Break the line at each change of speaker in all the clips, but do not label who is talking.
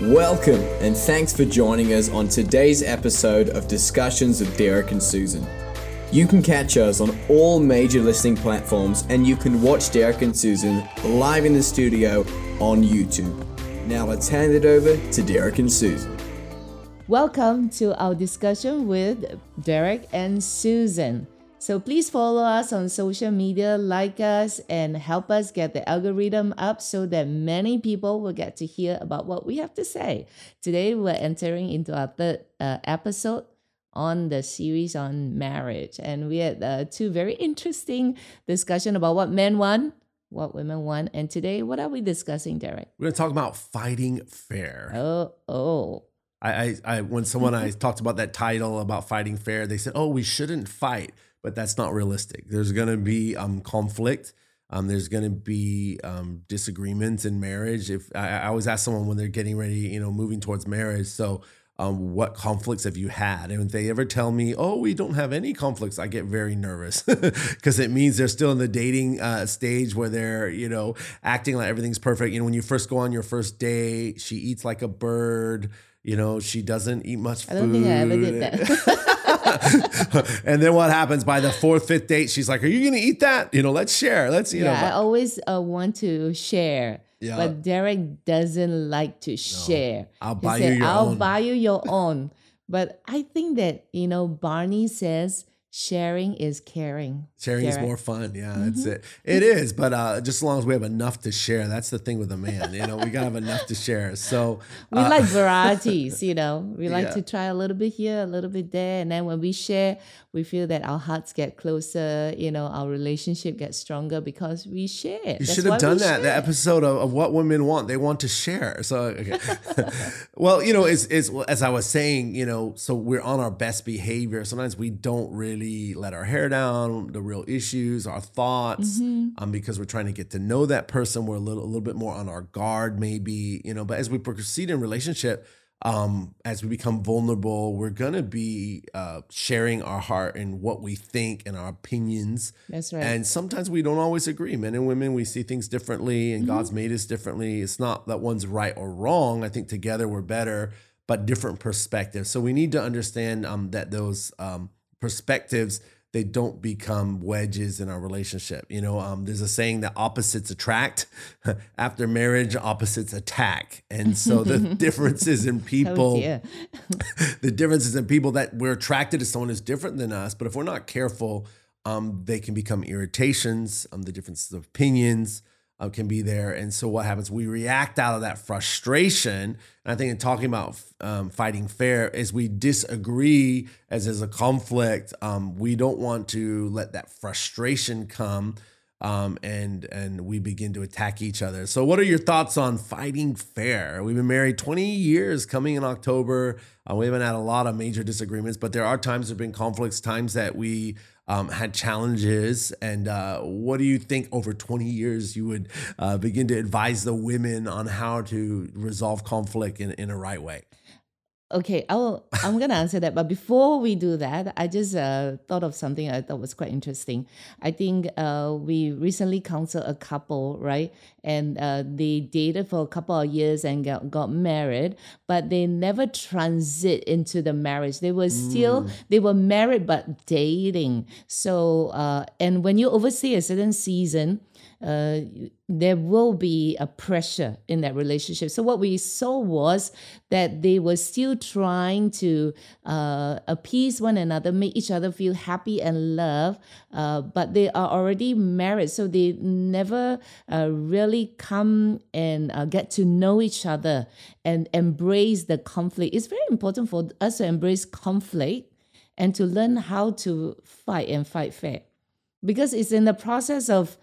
Welcome, and thanks for joining us on today's episode of Discussions with Derek and Susan. You can catch us on all major listening platforms, and you can watch Derek and Susan live in the studio on YouTube. Now let's hand it over to Derek and Susan.
Welcome to our discussion with Derek and Susan. So please follow us on social media, like us, and help us get the algorithm up so that many people will get to hear about what we have to say. Today, we're entering into our third uh, episode on the series on marriage, and we had uh, two very interesting discussion about what men want, what women want, and today, what are we discussing, Derek?
We're going to talk about fighting fair.
Oh, oh.
I, I, I when someone I talked about that title about fighting fair, they said, "Oh, we shouldn't fight." But that's not realistic. There's going to be um, conflict. Um, there's going to be um, disagreements in marriage. If I, I, always ask someone when they're getting ready, you know, moving towards marriage, so um, what conflicts have you had? And if they ever tell me, "Oh, we don't have any conflicts," I get very nervous because it means they're still in the dating uh, stage where they're, you know, acting like everything's perfect. You know, when you first go on your first date, she eats like a bird. You know, she doesn't eat much food.
I don't think I ever did that.
and then what happens by the fourth, fifth date? She's like, "Are you going to eat that? You know, let's share. Let's you
yeah,
know."
I always uh, want to share. Yeah. But Derek doesn't like to share. No,
I'll buy you your
I'll
own.
buy you your own. But I think that, you know, Barney says sharing is caring.
Sharing is more fun. Yeah, mm-hmm. that's it. It is, but uh, just as long as we have enough to share, that's the thing with a man. You know, we gotta have enough to share. So
we uh, like varieties. You know, we like yeah. to try a little bit here, a little bit there, and then when we share, we feel that our hearts get closer, you know, our relationship gets stronger because we share.
You That's should have done that. Share. The episode of, of, what women want, they want to share. So, okay. well, you know, it's, it's, as I was saying, you know, so we're on our best behavior. Sometimes we don't really let our hair down, the real issues, our thoughts, mm-hmm. um, because we're trying to get to know that person. We're a little, a little bit more on our guard, maybe, you know, but as we proceed in relationship, um, as we become vulnerable, we're gonna be uh, sharing our heart and what we think and our opinions.
That's right.
And sometimes we don't always agree. Men and women, we see things differently, and mm-hmm. God's made us differently. It's not that one's right or wrong. I think together we're better, but different perspectives. So we need to understand um, that those um, perspectives they don't become wedges in our relationship. You know, um, there's a saying that opposites attract. After marriage, opposites attack. And so the differences in oh, people, oh the differences in people that we're attracted to someone is different than us. But if we're not careful, um, they can become irritations, um, the differences of opinions, uh, can be there. And so what happens? We react out of that frustration. And I think in talking about um, fighting fair is we disagree as there's a conflict. Um, we don't want to let that frustration come. Um, and and we begin to attack each other. So, what are your thoughts on fighting fair? We've been married 20 years, coming in October. Uh, we haven't had a lot of major disagreements, but there are times there've been conflicts, times that we um, had challenges. And uh, what do you think over 20 years you would uh, begin to advise the women on how to resolve conflict in, in a right way?
Okay, I'll, I'm going to answer that. But before we do that, I just uh, thought of something I thought was quite interesting. I think uh, we recently counseled a couple, right? And uh, they dated for a couple of years and got, got married, but they never transit into the marriage. They were still, mm. they were married but dating. So, uh, and when you oversee a certain season, uh, there will be a pressure in that relationship. So what we saw was that they were still trying to uh, appease one another, make each other feel happy and love, uh, but they are already married, so they never uh, really come and uh, get to know each other and embrace the conflict. It's very important for us to embrace conflict and to learn how to fight and fight fair, because it's in the process of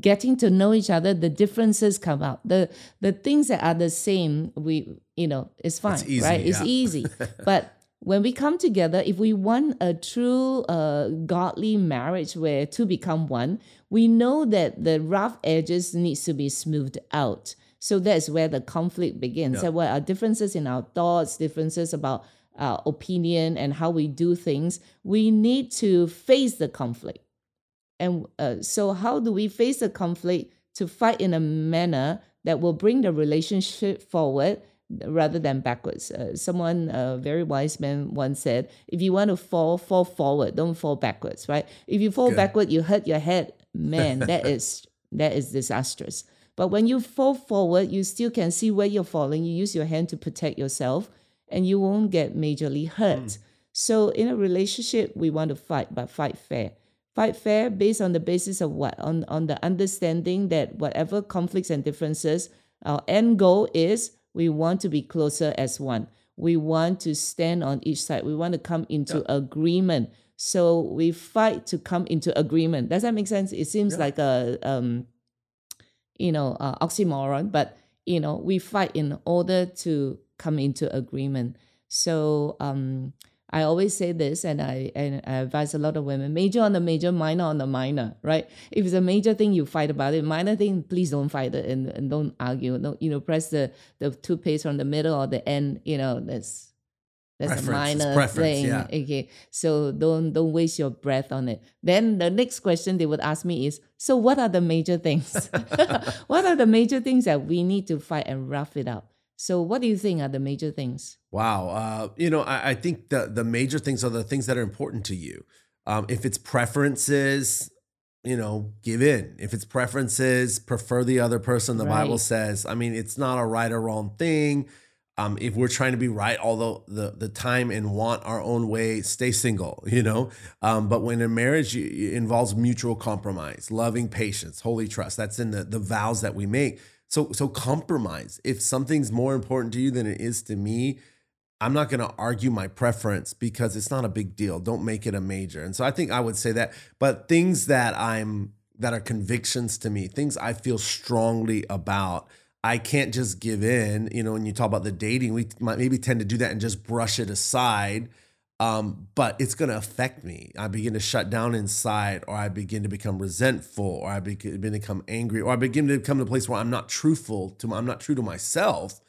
getting to know each other the differences come out the the things that are the same we you know it's fine it's easy, right yeah. it's easy but when we come together if we want a true uh, godly marriage where two become one we know that the rough edges needs to be smoothed out so that's where the conflict begins yeah. so what are differences in our thoughts differences about our opinion and how we do things we need to face the conflict and uh, so, how do we face the conflict to fight in a manner that will bring the relationship forward rather than backwards. Uh, someone, a very wise man, once said, "If you want to fall, fall forward. Don't fall backwards." Right? If you fall
Good.
backward, you hurt your head. Man, that is that is disastrous. But when you fall forward, you still can see where you're falling. You use your hand to protect yourself, and you won't get majorly hurt. Hmm. So in a relationship, we want to fight, but fight fair. Fight fair based on the basis of what? On on the understanding that whatever conflicts and differences, our end goal is we want to be closer as one. We want to stand on each side. We want to come into agreement. So we fight to come into agreement. Does that make sense? It seems
Yeah.
like a um, you know, uh, oxymoron, but you know, we fight in order to come into agreement. So um, I always say this, and I and I advise a lot of women: major on the major, minor on the minor. Right? If it's a major thing, you fight about it. Minor thing, please don't fight it and, and don't argue. Don't you know? Press the the toothpaste from the middle or the end. You know, that's that's a
Preference, it's
minor thing.
yeah.
Okay, so don't don't waste your breath on it. Then the next question they would ask me is, so what are the major things? what are the major things that we need to fight and rough it out? So what do you think are the major things?
Wow. Uh, you know, I, I think the the major things are the things that are important to you. Um, if it's preferences, you know, give in. If it's preferences, prefer the other person. The Bible says. I mean, it's not a right or wrong thing. Um, if we're trying to be right all the, the time and want our own way, stay single. You know. Um, but when a marriage involves mutual compromise, loving patience, holy trust, that's in the the vows that we make. So so compromise. If something's more important to you than it is to me, I'm not going to argue my preference because it's not a big deal. Don't make it a major. And so I think I would say that. But things that I'm that are convictions to me, things I feel strongly about, I can't just give in. You know, when you talk about the dating, we might maybe tend to do that and just brush it aside. Um, but it's going to affect me. I begin to shut down inside, or I begin to become resentful, or I begin to become angry, or I begin to come to a place where I'm not truthful to I'm not true to myself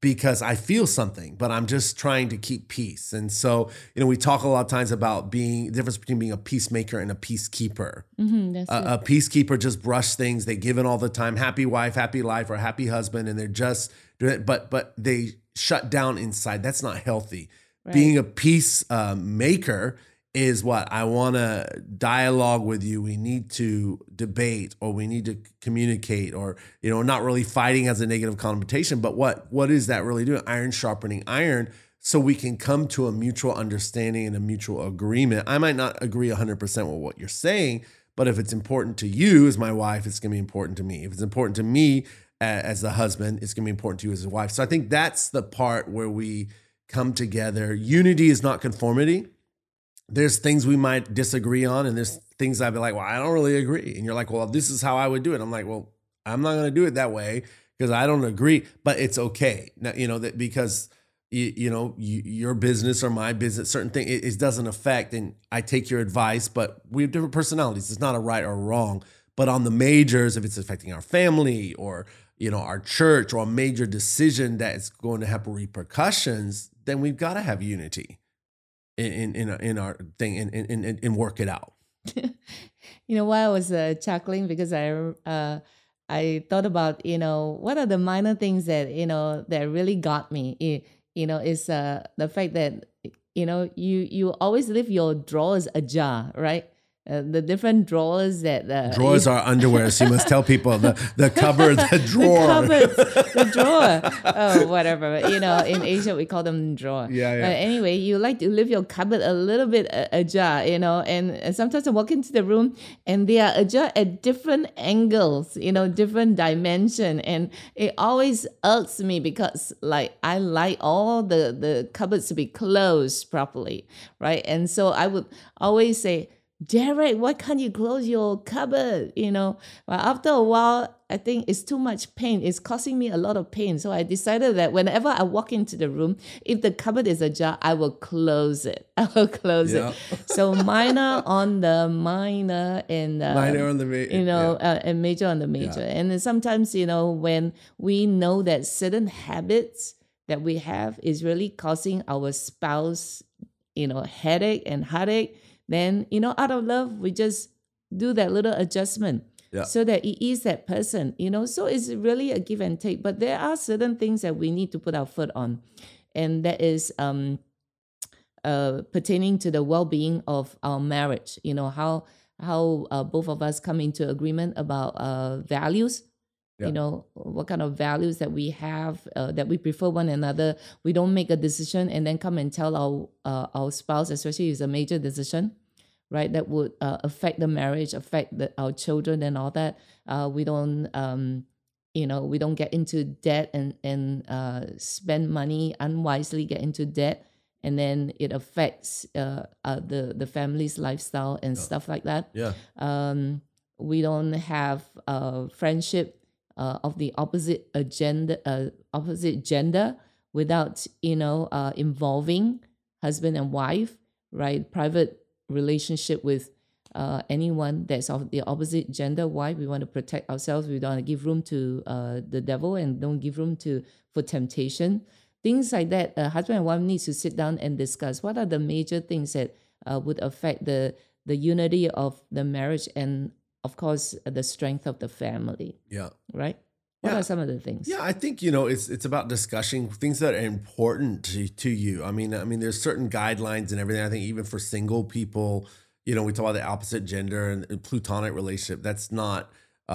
because I feel something, but I'm just trying to keep peace. And so, you know, we talk a lot of times about being the difference between being a peacemaker and a peacekeeper.
Mm-hmm.
A, a peacekeeper just brush things. They give in all the time, happy wife, happy life, or happy husband, and they're just doing it. But but they shut down inside. That's not healthy. Being a peace uh, maker is what I want to dialogue with you. We need to debate, or we need to communicate, or you know, not really fighting as a negative connotation. But what what is that really doing? Iron sharpening iron. So we can come to a mutual understanding and a mutual agreement. I might not agree 100% with what you're saying, but if it's important to you as my wife, it's going to be important to me. If it's important to me as the husband, it's going to be important to you as a wife. So I think that's the part where we come together. Unity is not conformity. There's things we might disagree on, and there's things I'd be like, well, I don't really agree. And you're like, well, this is how I would do it. I'm like, well, I'm not going to do it that way because I don't agree, but it's okay. Now, you know, that because you, you know you, your business or my business certain thing it, it doesn't affect and i take your advice but we have different personalities it's not a right or wrong but on the majors if it's affecting our family or you know our church or a major decision that is going to have repercussions then we've got to have unity in in in, our- thing and, and, and, work it out
you know why I was uh, chuckling because I uh, I thought about you know what are the minor things that you know that really got me. Eh, You know, is uh, the fact that you know you you always leave your drawers ajar, right? Uh, the different drawers that uh,
drawers are underwear so you must tell people the the cupboard the drawer
the cupboards, the drawer, oh whatever. But, you know, in Asia we call them drawer.
Yeah, yeah.
But anyway, you like to leave your cupboard a little bit ajar, you know, and, and sometimes I walk into the room and they are ajar at different angles, you know, different dimension, and it always irks me because like I like all the the cupboards to be closed properly, right? And so I would always say. Derek, why can't you close your cupboard? You know, but after a while, I think it's too much pain. It's causing me a lot of pain. So I decided that whenever I walk into the room, if the cupboard is ajar, I will close it. I will close
Yeah.
it. So minor on the minor and uh,
Minor on the ma-
you know,
yeah.
uh, and major on the major. And then sometimes, you know, when we know that certain habits that we have is really causing our spouse, you know, headache and heartache, then, you know, out of love, we just do that little adjustment.
Yeah.
so that it is that person, you know. So it's really a give and take. But there are certain things that we need to put our foot on, and that is um, uh, pertaining to the well-being of our marriage. You know how how uh, both of us come into agreement about uh, values.
Yeah.
You know what kind of values that we have uh, that we prefer one another. We don't make a decision and then come and tell our uh, our spouse, especially if it's a major decision, right? That would uh, affect the marriage, affect the, our children, and all that. Uh, we don't, um, you know, we don't get into debt and and uh, spend money unwisely, get into debt, and then it affects uh, uh, the the family's lifestyle and stuff like that.
Yeah.
Um, we don't have uh, friendship uh, of the opposite agenda, uh, opposite gender, without you know uh, involving husband and wife, right? Private relationship with uh, anyone that's of the opposite gender. Why we want to protect ourselves? We don't give room to uh, the devil and don't give room to for temptation. Things like that. A husband and wife needs to sit down and discuss what are the major things that uh, would affect the the unity of the marriage and of course the strength of the family
Yeah.
right what
Yeah.
are some of the things
Yeah, I think you know it's it's about discussing things that are important to, to you. I mean, I mean, there's certain guidelines and everything. I think even for single people, you know, we talk about the opposite gender and, plutonic relationship. That's not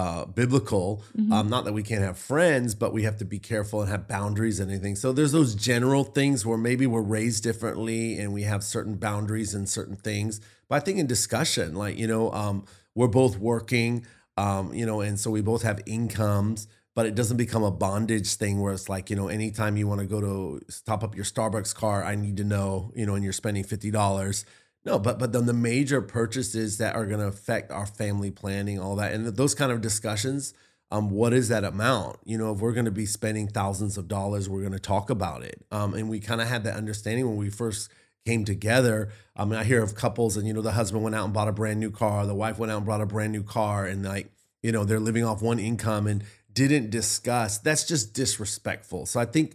uh, biblical. Um, not that we can't have friends, but we have to be careful and have boundaries and anything. So there's those general things where maybe we're raised differently and we have certain boundaries and certain things. But I think in discussion, like you know, um, we're both working, um, you know, and so we both have incomes but it doesn't become a bondage thing where it's like you know anytime you want to go to top up your starbucks car i need to know you know and you're spending $50 no but but then the major purchases that are going to affect our family planning all that and those kind of discussions um, what is that amount? You know if we're going to be spending thousands of dollars we're going to talk about it. Um, and we kind of had that understanding when we first came together. I mean, I hear of couples, and you know, the husband went out and bought a brand new car, the wife went out and bought a brand new car, and like, you know, they're living off one income and didn't discuss. That's just disrespectful. So I think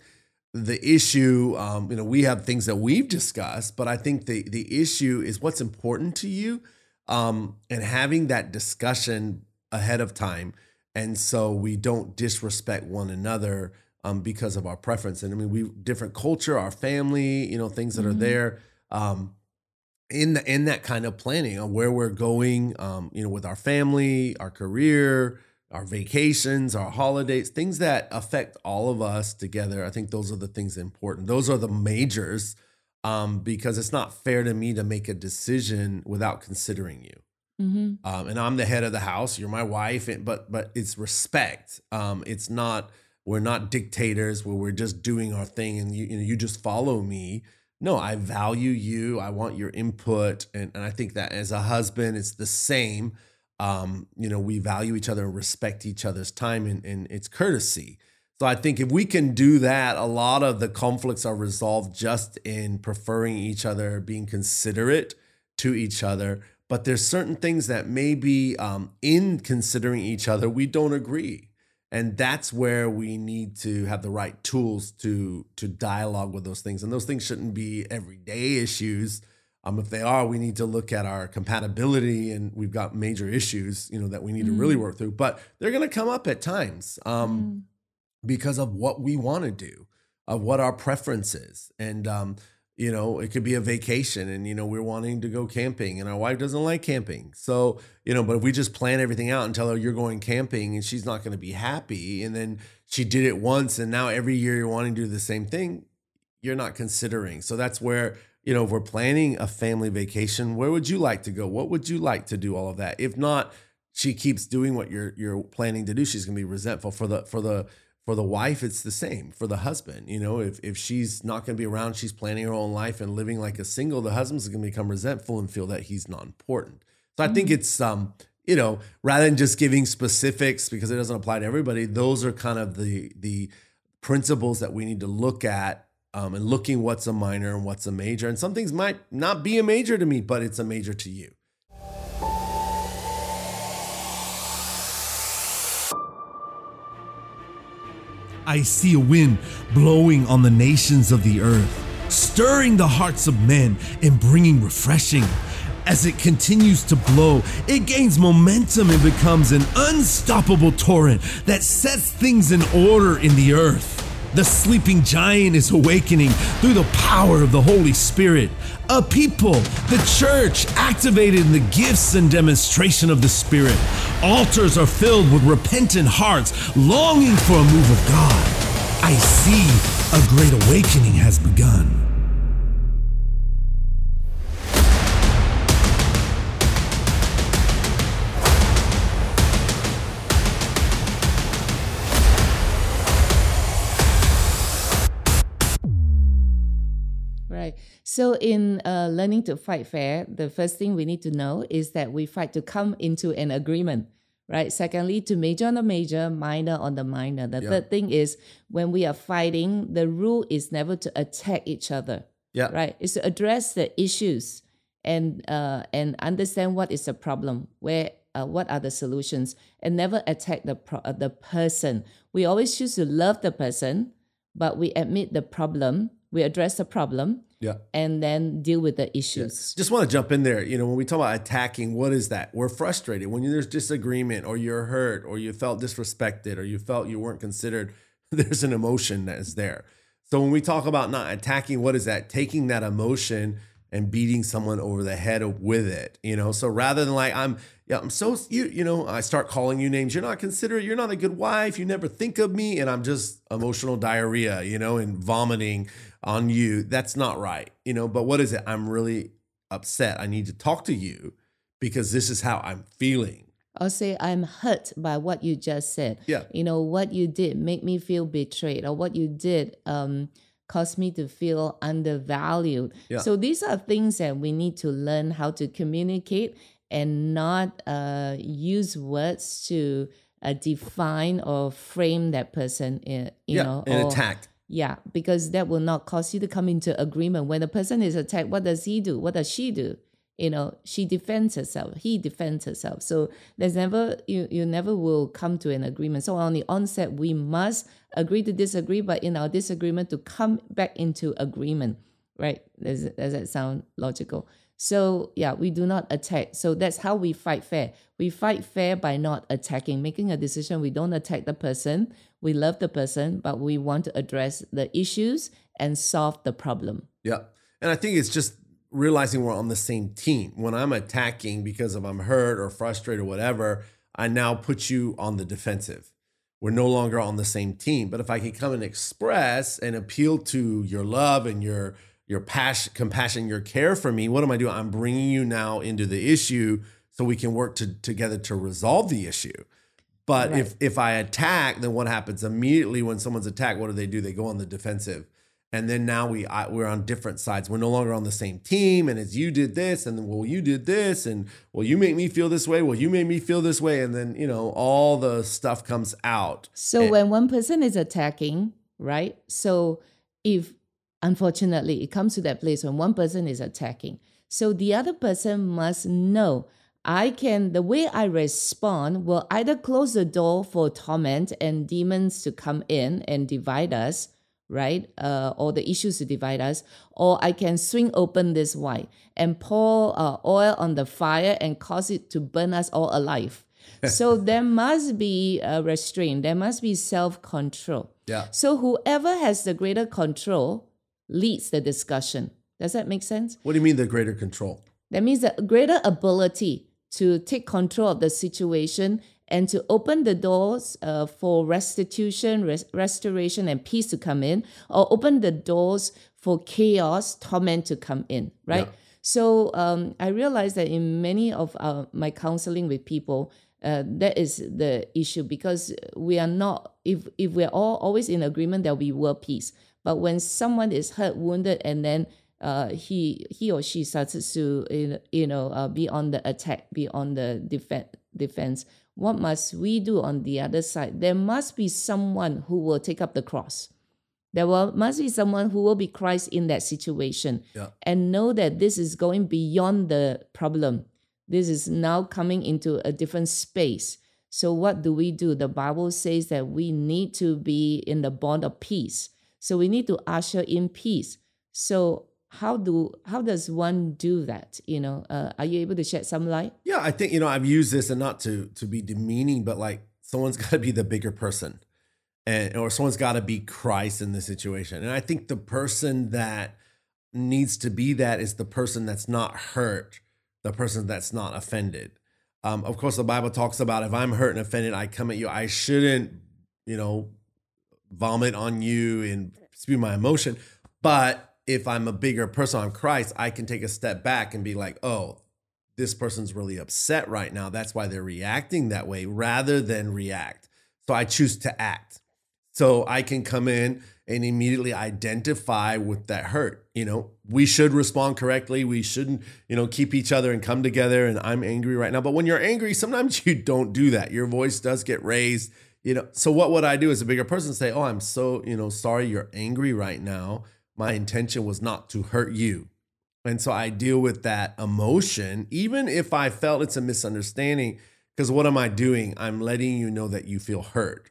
the issue, um, you know, we have things that we've discussed, but I think the the issue is what's important to you, um, and having that discussion ahead of time, and so we don't disrespect one another um, because of our preference. And I mean, we different culture, our family, you know, things that are there. Um, in the, in that kind of planning on where we're going, um, you know, with our family, our career, our vacations, our holidays, things that affect all of us together. I think those are the things important. Those are the majors, um, because it's not fair to me to make a decision without considering you.
hmm
Um, and I'm the head of the house. You're my wife, and, but but it's respect. Um, it's not we're not dictators where we're just doing our thing and you you know you just follow me. No, I value you. I want your input, and, and I think that as a husband, it's the same. Um, you know, we value each other and respect each other's time, and, and it's courtesy. So I think if we can do that, a lot of the conflicts are resolved just in preferring each other, being considerate to each other. But there's certain things that maybe um, in considering each other, we don't agree. And that's where we need to have the right tools to to dialogue with those things. And those things shouldn't be everyday issues. Um, if they are, we need to look at our compatibility, and we've got major issues, you know, that we need to really work through. But they're going to come up at times. Um, because of what we want to do, of what our preference is. And, um, you know, it could be a vacation and, you know, we're wanting to go camping and our wife doesn't like camping. So, you know, but if we just plan everything out and tell her you're going camping and she's not going to be happy, and then she did it once and now every year you're wanting to do the same thing, you're not considering. So that's where, you know, if we're planning a family vacation, where would you like to go? What would you like to do? All of that. If not, she keeps doing what you're you're planning to do, she's gonna be resentful for the for the for the wife, it's the same. For the husband, you know, if if she's not going to be around, she's planning her own life and living like a single. The husband's going to become resentful and feel that he's not important. So I think it's um, you know, rather than just giving specifics because it doesn't apply to everybody, those are kind of the the principles that we need to look at um, and looking what's a minor and what's a major. And some things might not be a major to me, but it's a major to you.
I see a wind blowing on the nations of the earth, stirring the hearts of men and bringing refreshing. As it continues to blow, it gains momentum and becomes an unstoppable torrent that sets things in order in the earth. The sleeping giant is awakening through the power of the Holy Spirit. A people, the church, activated in the gifts and demonstration of the Spirit. Altars are filled with repentant hearts longing for a move of God. I see a great awakening has begun.
So, in uh, learning to fight fair, the first thing we need to know is that we fight to come into an agreement. Right. Secondly, to major on the major, minor on the minor. The
Yeah.
third thing is when we are fighting, the rule is never to attack each other.
Yeah.
Right. It's to address the issues and uh, and understand what is the problem, where uh, what are the solutions, and never attack the pro- uh, the person. We always choose to love the person, but we admit the problem, we address the problem,
Yeah.
and then deal with the issues.
Just want to jump in there. You know, when we talk about attacking, what is that? We're frustrated when there's disagreement or you're hurt or you felt disrespected or you felt you weren't considered. There's an emotion that is there. So when we talk about not attacking, what is that? Taking that emotion and beating someone over the head with it. You know, so rather than like I'm, yeah, I'm so you, you know, I start calling you names. You're not considerate. You're not a good wife. You never think of me, and I'm just emotional diarrhea. You know, and vomiting on you. That's not right. You know, but what is it? I'm really upset. I need to talk to you because this is how I'm feeling.
Or say, I'm hurt by what you just said.
Yeah.
You know, what you did make me feel betrayed, or what you did um, caused me to feel undervalued.
Yeah.
So these are things that we need to learn how to communicate and not uh, use words to uh, define or frame that person, uh, you
yeah,
know,
and
or-
attacked.
Yeah, because that will not cause you to come into agreement. When a person is attacked, what does he do? What does she do? You know, she defends herself. He defends herself. So there's never you you never will come to an agreement. So on the onset, we must agree to disagree, but in our disagreement to come back into agreement. Right? Does does that sound logical? So yeah, we do not attack. So that's how we fight fair. We fight fair by not attacking, making a decision. We don't attack the person. We love the person, but we want to address the issues and solve the problem.
Yeah. And I think it's just realizing we're on the same team. When I'm attacking because of I'm hurt or frustrated or whatever, I now put you on the defensive. We're no longer on the same team. But if I can come and express and appeal to your love and your your passion, compassion, your care for me, what am I doing? I'm bringing you now into the issue so we can work to, together to resolve the issue. But if if I attack, then what happens immediately when someone's attacked? What do they do? They go on the defensive, and then now we I, we're on different sides. We're no longer on the same team. And it's you did this, and then well you did this, and well you make me feel this way. Well you made me feel this way, and then you know all the stuff comes out.
So when one person is attacking, right? So if unfortunately it comes to that place when one person is attacking, so the other person must know I can the way I respond will either close the door for torment and demons to come in and divide us, right? Uh, or the issues to divide us, or I can swing open this wide and pour uh, oil on the fire and cause it to burn us all alive. so there must be a restraint. There must be self control.
Yeah.
So whoever has the greater control leads the discussion. Does that make sense?
What do you mean the greater control?
That means the greater ability to take control of the situation and to open the doors uh, for restitution, res- restoration, and peace to come in, or open the doors for chaos, torment to come in, right?
Yeah.
So um, I realized that in many of our, my counseling with people, uh, that is the issue because we are not if if we're all always in agreement there'll be world peace but when someone is hurt wounded and then uh, he he or she starts to you- you know uh, be on the attack be on the defense defense what must we do on the other side there must be someone who will take up the cross there will, must be someone who will be Christ in that situation
Yeah.
and know that this is going beyond the problem. This is now coming into a different space. So, what do we do? The Bible says that we need to be in the bond of peace. So, we need to usher in peace. So, how do how does one do that? You know, uh, are you able to shed some light?
Yeah, I think you know I've used this and not to to be demeaning, but like someone's got to be the bigger person, and or someone's got to be Christ in the situation. And I think the person that needs to be that is the person that's not hurt, the person that's not offended. Um, of course, the Bible talks about if I'm hurt and offended, I come at you. I shouldn't, you know, vomit on you and spew my emotion. But if I'm a bigger person on Christ, I can take a step back and be like, oh, this person's really upset right now. That's why they're reacting that way rather than react. So I choose to act. So I can come in and immediately identify with that hurt. You know, we should respond correctly. We shouldn't, you know, keep each other and come together. And I'm angry right now. But when you're angry, sometimes you don't do that. Your voice does get raised. You know, so what would I do as a bigger person? Say, oh, I'm so, you know, sorry you're angry right now. My intention was not to hurt you. And so I deal with that emotion, even if I felt it's a misunderstanding. Because what am I doing? I'm letting you know that you feel hurt.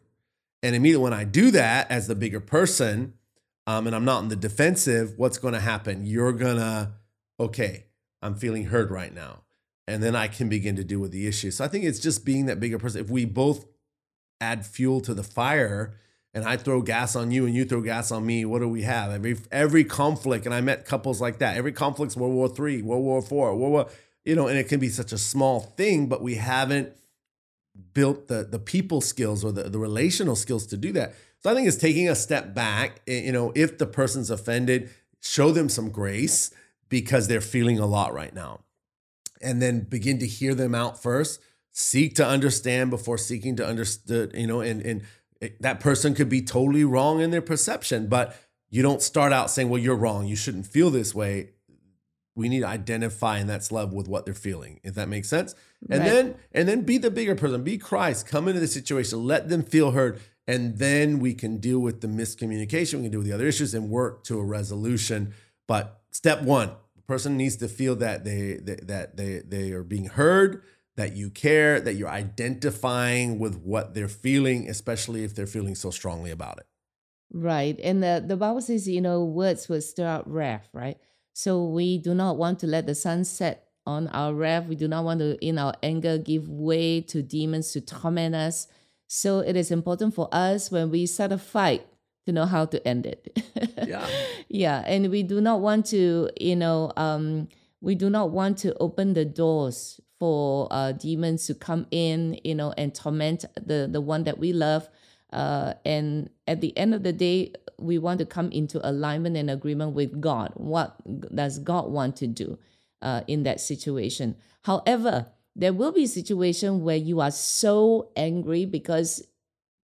And immediately when I do that as the bigger person, um, and I'm not in the defensive, what's going to happen? You're to, okay, I'm feeling hurt right now. And then I can begin to deal with the issue. So I think it's just being that bigger person. If we both add fuel to the fire and I throw gas on you and you throw gas on me, what do we have? Every every conflict, and I met couples like that. Every conflict's World War Three, World War Four, World War, you know, and it can be such a small thing, but we haven't built the the people skills or the, the relational skills to do that. So I think it's taking a step back. Eh, you know, if the person's offended, show them some grace because they're feeling a lot right now. And then begin to hear them out first. Seek to understand before seeking to understand, you know, and and that person could be totally wrong in their perception, but you don't start out saying, well, you're wrong. You shouldn't feel this way. We need to identify and that's love with what they're feeling if that makes sense. And right. then and then be the bigger person. Be christ. Come into the situation. Let them feel heard and then we can deal with the miscommunication. We can deal with the other issues and work to a resolution. But step one the person needs to feel that they, they that they they are being heard that you care that you're identifying with what they're feeling especially if they're feeling so strongly about it
right and the, the bible says you know words will stir up wrath right so we do not want to let the sun set on our wrath. We do not want to, in our anger, give way to demons to torment us. So it is important for us when we start a fight to know how to end it.
yeah.
Yeah. And we do not want to, you know, um, we do not want to open the doors for uh, demons to come in, you know, and torment the the one that we love. Uh, and at the end of the day, we want to come into alignment and agreement with God. What does God want to do uh, in that situation? However, there will be a situation where you are so angry because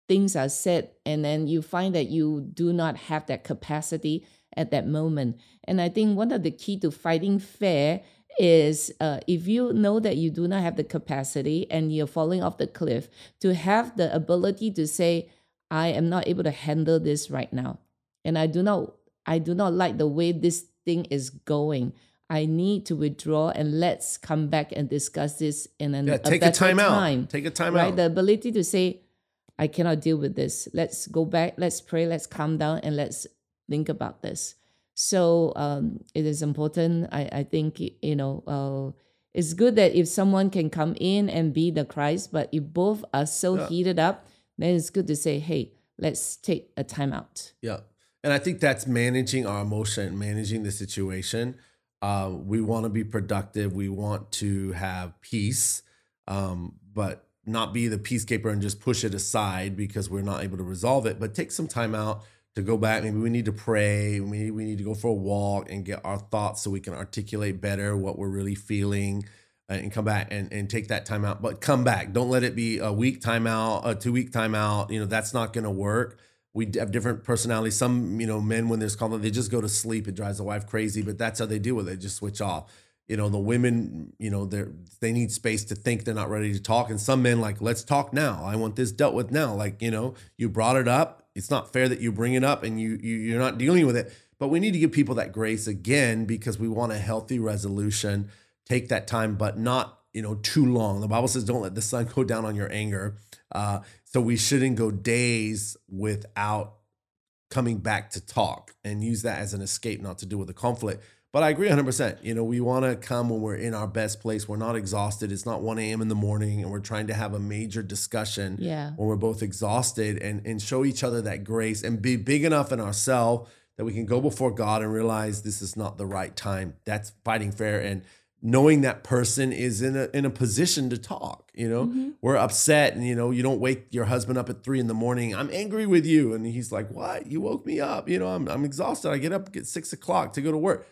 things are said, and then you find that you do not have that capacity at that moment. And I think one of the key to fighting fair is uh, if you know that you do not have the capacity and you're falling off the cliff, to have the ability to say, I am not able to handle this right now. And I do not I do not like the way this thing is going. I need to withdraw and let's come back and discuss this in an,
yeah, take a, a time, time out. Take a time
right?
out.
The ability to say, I cannot deal with this. Let's go back. Let's pray. Let's calm down and let's think about this. So um, it is important. I, I think you know uh, it's good that if someone can come in and be the Christ, but if both are so yeah. heated up, then it's good to say, hey, let's take a time out.
Yeah. And I think that's managing our emotion, managing the situation. Uh, we want to be productive. We want to have peace, um, but not be the peacekeeper and just push it aside because we're not able to resolve it. But take some time out to go back. Maybe we need to pray. Maybe we need to go for a walk and get our thoughts so we can articulate better what we're really feeling uh, and come back and, and take that time out. But come back. Don't let it be a week timeout, a two week timeout. You know, that's not going to work. We have different personalities. Some, you know, men, when there's conflict, they just go to sleep. It drives the wife crazy, but that's how they deal with it. Just switch off. You know, the women, you know, they they need space to think. They're not ready to talk. And some men like, let's talk now. I want this dealt with now. Like, you know, you brought it up. It's not fair that you bring it up and you, you you're not dealing with it. But we need to give people that grace again because we want a healthy resolution take that time, but not you know too long. The Bible says, "Don't let the sun go down on your anger." Uh, so we shouldn't go days without coming back to talk and use that as an escape, not to deal with the conflict. But I agree 100%. You know, we want to come when we're in our best place. We're not exhausted. It's not 1 a.m. in the morning and we're trying to have a major discussion
Yeah.
when we're both exhausted and, and show each other that grace and be big enough in ourselves that we can go before God and realize this is not the right time. That's fighting fair and knowing that person is in a in a position to talk. You know, mm-hmm. we're upset and you know, you don't wake your husband up at three in the morning. I'm angry with you. And he's like, What? You woke me up. You know, I'm I'm exhausted. I get up at six o'clock to go to work.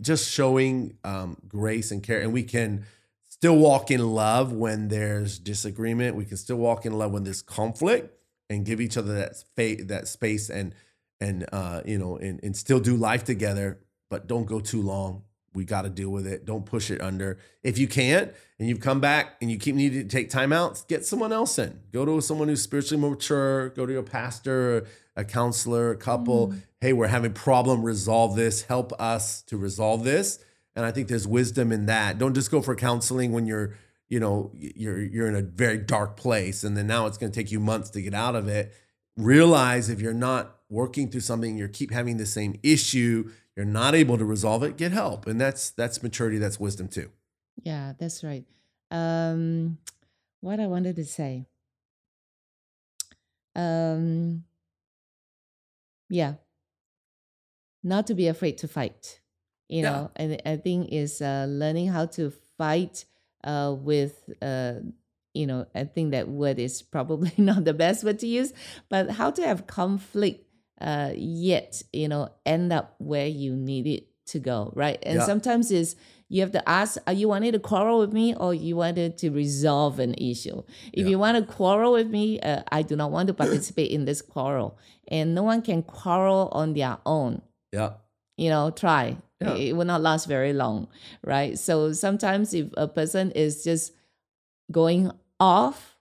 Just showing um, grace and care. And we can still walk in love when there's disagreement. We can still walk in love when there's conflict and give each other that space that space and and uh, you know and, and still do life together, but don't go too long. We got to deal with it. Don't push it under. If you can't, and you've come back and you keep needing to take time out, get someone else in. Go to someone who's spiritually mature. Go to your pastor, a counselor, a couple. Hey, we're having problem. Resolve this. Help us to resolve this. And I think there's wisdom in that. Don't just go for counseling when you're, you know, you're you're in a very dark place, and then now it's going to take you months to get out of it. Realize if you're not working through something, you keep having the same issue, you're not able to resolve it. Get help, and that's that's maturity. That's wisdom too.
Yeah, that's right. Um, what I wanted to say. Um, yeah, not to be afraid to fight. You
Yeah.
know, and I think is uh, learning how to fight uh, with. Uh, you know, I think that word is probably not the best word to use, but how to have conflict uh, yet you know end up where you need it to go, right? And
Yeah.
sometimes is you have to ask, are you wanting to quarrel with me or you wanted to resolve an issue? If
Yeah.
you want to quarrel with me, uh, I do not want to participate in this quarrel. And no one can quarrel on their own.
Yeah,
You know, try.
Yeah.
It will not last very long, right? So sometimes if a person is just going off,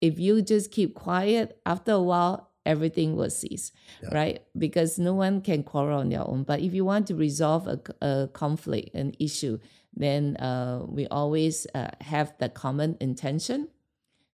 if you just keep quiet, after a while, everything will cease,
Yeah.
right? Because no one can quarrel on their own. But if you want to resolve a, a conflict, an issue, then uh, we always uh, have the common intention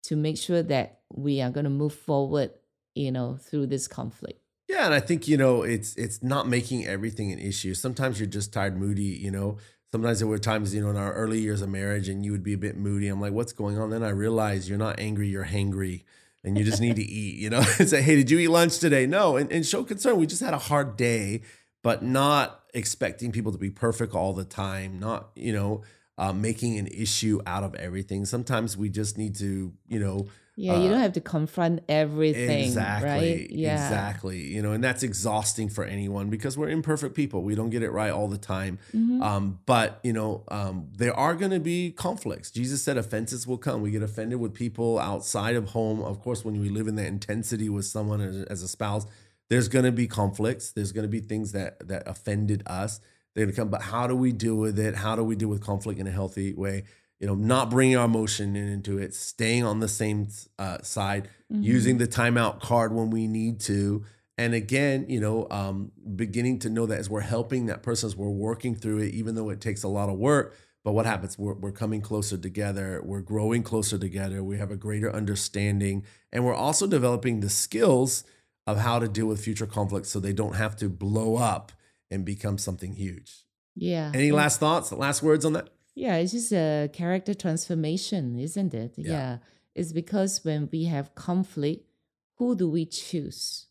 to make sure that we are going to move forward, you know, through this conflict.
Yeah, and I think you know it's it's not making everything an issue. Sometimes you're just tired, moody. You know, sometimes there were times you know in our early years of marriage, and you would be a bit moody. I'm like, what's going on? Then I realize you're not angry, you're hangry, and you just need to eat. You know, say, hey, did you eat lunch today? No, and, and show concern. We just had a hard day, but not expecting people to be perfect all the time. Not you know. Uh, making an issue out of everything. Sometimes we just need to, you know,
Yeah, you
Uh,
don't have to confront everything,
Exactly.
right? Yeah.
Exactly. You know, and that's exhausting for anyone because we're imperfect people. We don't get it right all the time.
Mhm.
Um, but you know, um, there are going to be conflicts. Jesus said offenses will come. We get offended with people outside of home. Of course, when we live in that intensity with someone as, as a spouse, there's going to be conflicts. There's going to be things that that offended us. They're going to come. But how do we deal with it? How do we deal with conflict in a healthy way? You know, not bringing our emotion into it, staying on the same uh, side,
Mm-hmm.
using the timeout card when we need to. And again, you know, um, beginning to know that as we're helping that person, as we're working through it, even though it takes a lot of work, but what happens? We're, we're coming closer together. We're growing closer together. We have a greater understanding. And we're also developing the skills of how to deal with future conflicts so they don't have to blow up and become something huge.
Yeah.
Any
and-
last thoughts, last words on that?
Yeah, it's just a character transformation, isn't it?
Yeah.
It's because when we have conflict, who do we choose?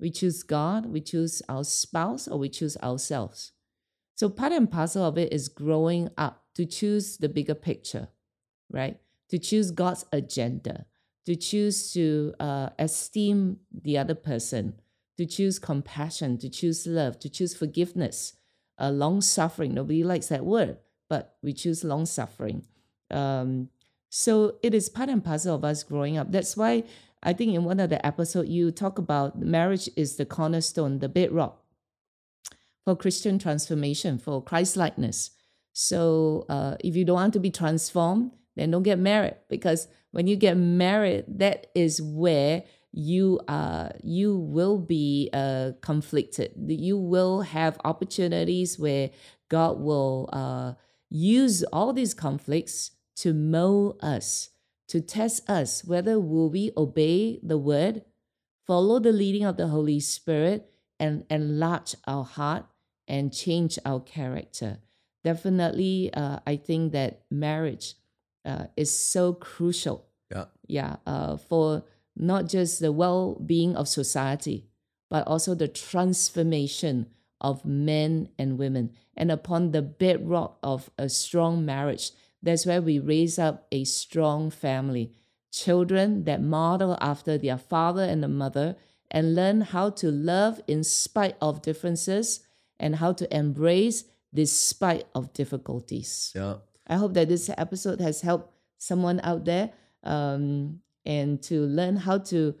We choose God, we choose our spouse, or we choose ourselves. So part and parcel of it is growing up to choose the bigger picture, right? To choose God's agenda, to choose to uh, esteem the other person, to choose compassion, to choose love, to choose forgiveness, uh, long suffering. Nobody likes that word, but we choose long suffering. Um, so it is part and parcel of us growing up. That's why I think in one of the episodes you talk about marriage is the cornerstone, the bedrock for Christian transformation, for Christ likeness. So uh, if you don't want to be transformed, then don't get married because when you get married, that is where you uh you will be uh conflicted. You will have opportunities where God will uh use all these conflicts to mold us, to test us whether will we obey the word, follow the leading of the Holy Spirit, and enlarge our heart and change our character. Definitely, uh, I think that marriage uh, is so crucial.
Yeah.
Yeah, uh, for not just the well being of society, but also the transformation of men and women. And upon the bedrock of a strong marriage, that's where we raise up a strong family. Children that model after their father and the mother and learn how to love in spite of differences and how to embrace despite of difficulties.
Yeah.
I hope that this episode has helped someone out there um, and to learn how to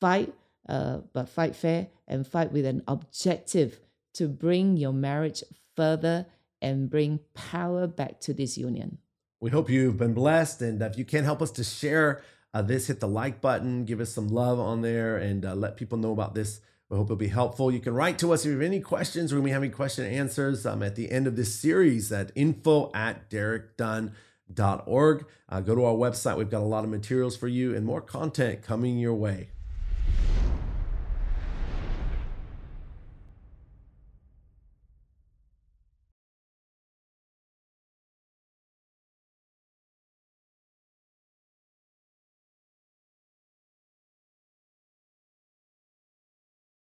fight, uh, but fight fair and fight with an objective to bring your marriage further and bring power back to this union.
We hope you've been blessed. And if you can help us to share uh, this, hit the like button, give us some love on there, and uh, let people know about this. We hope it'll be helpful. You can write to us if you have any questions. Going to be having question and answers um, at the end of this series at info at derekdunn.org. Uh, go to our website. We've got a lot of materials for you and more content coming your way.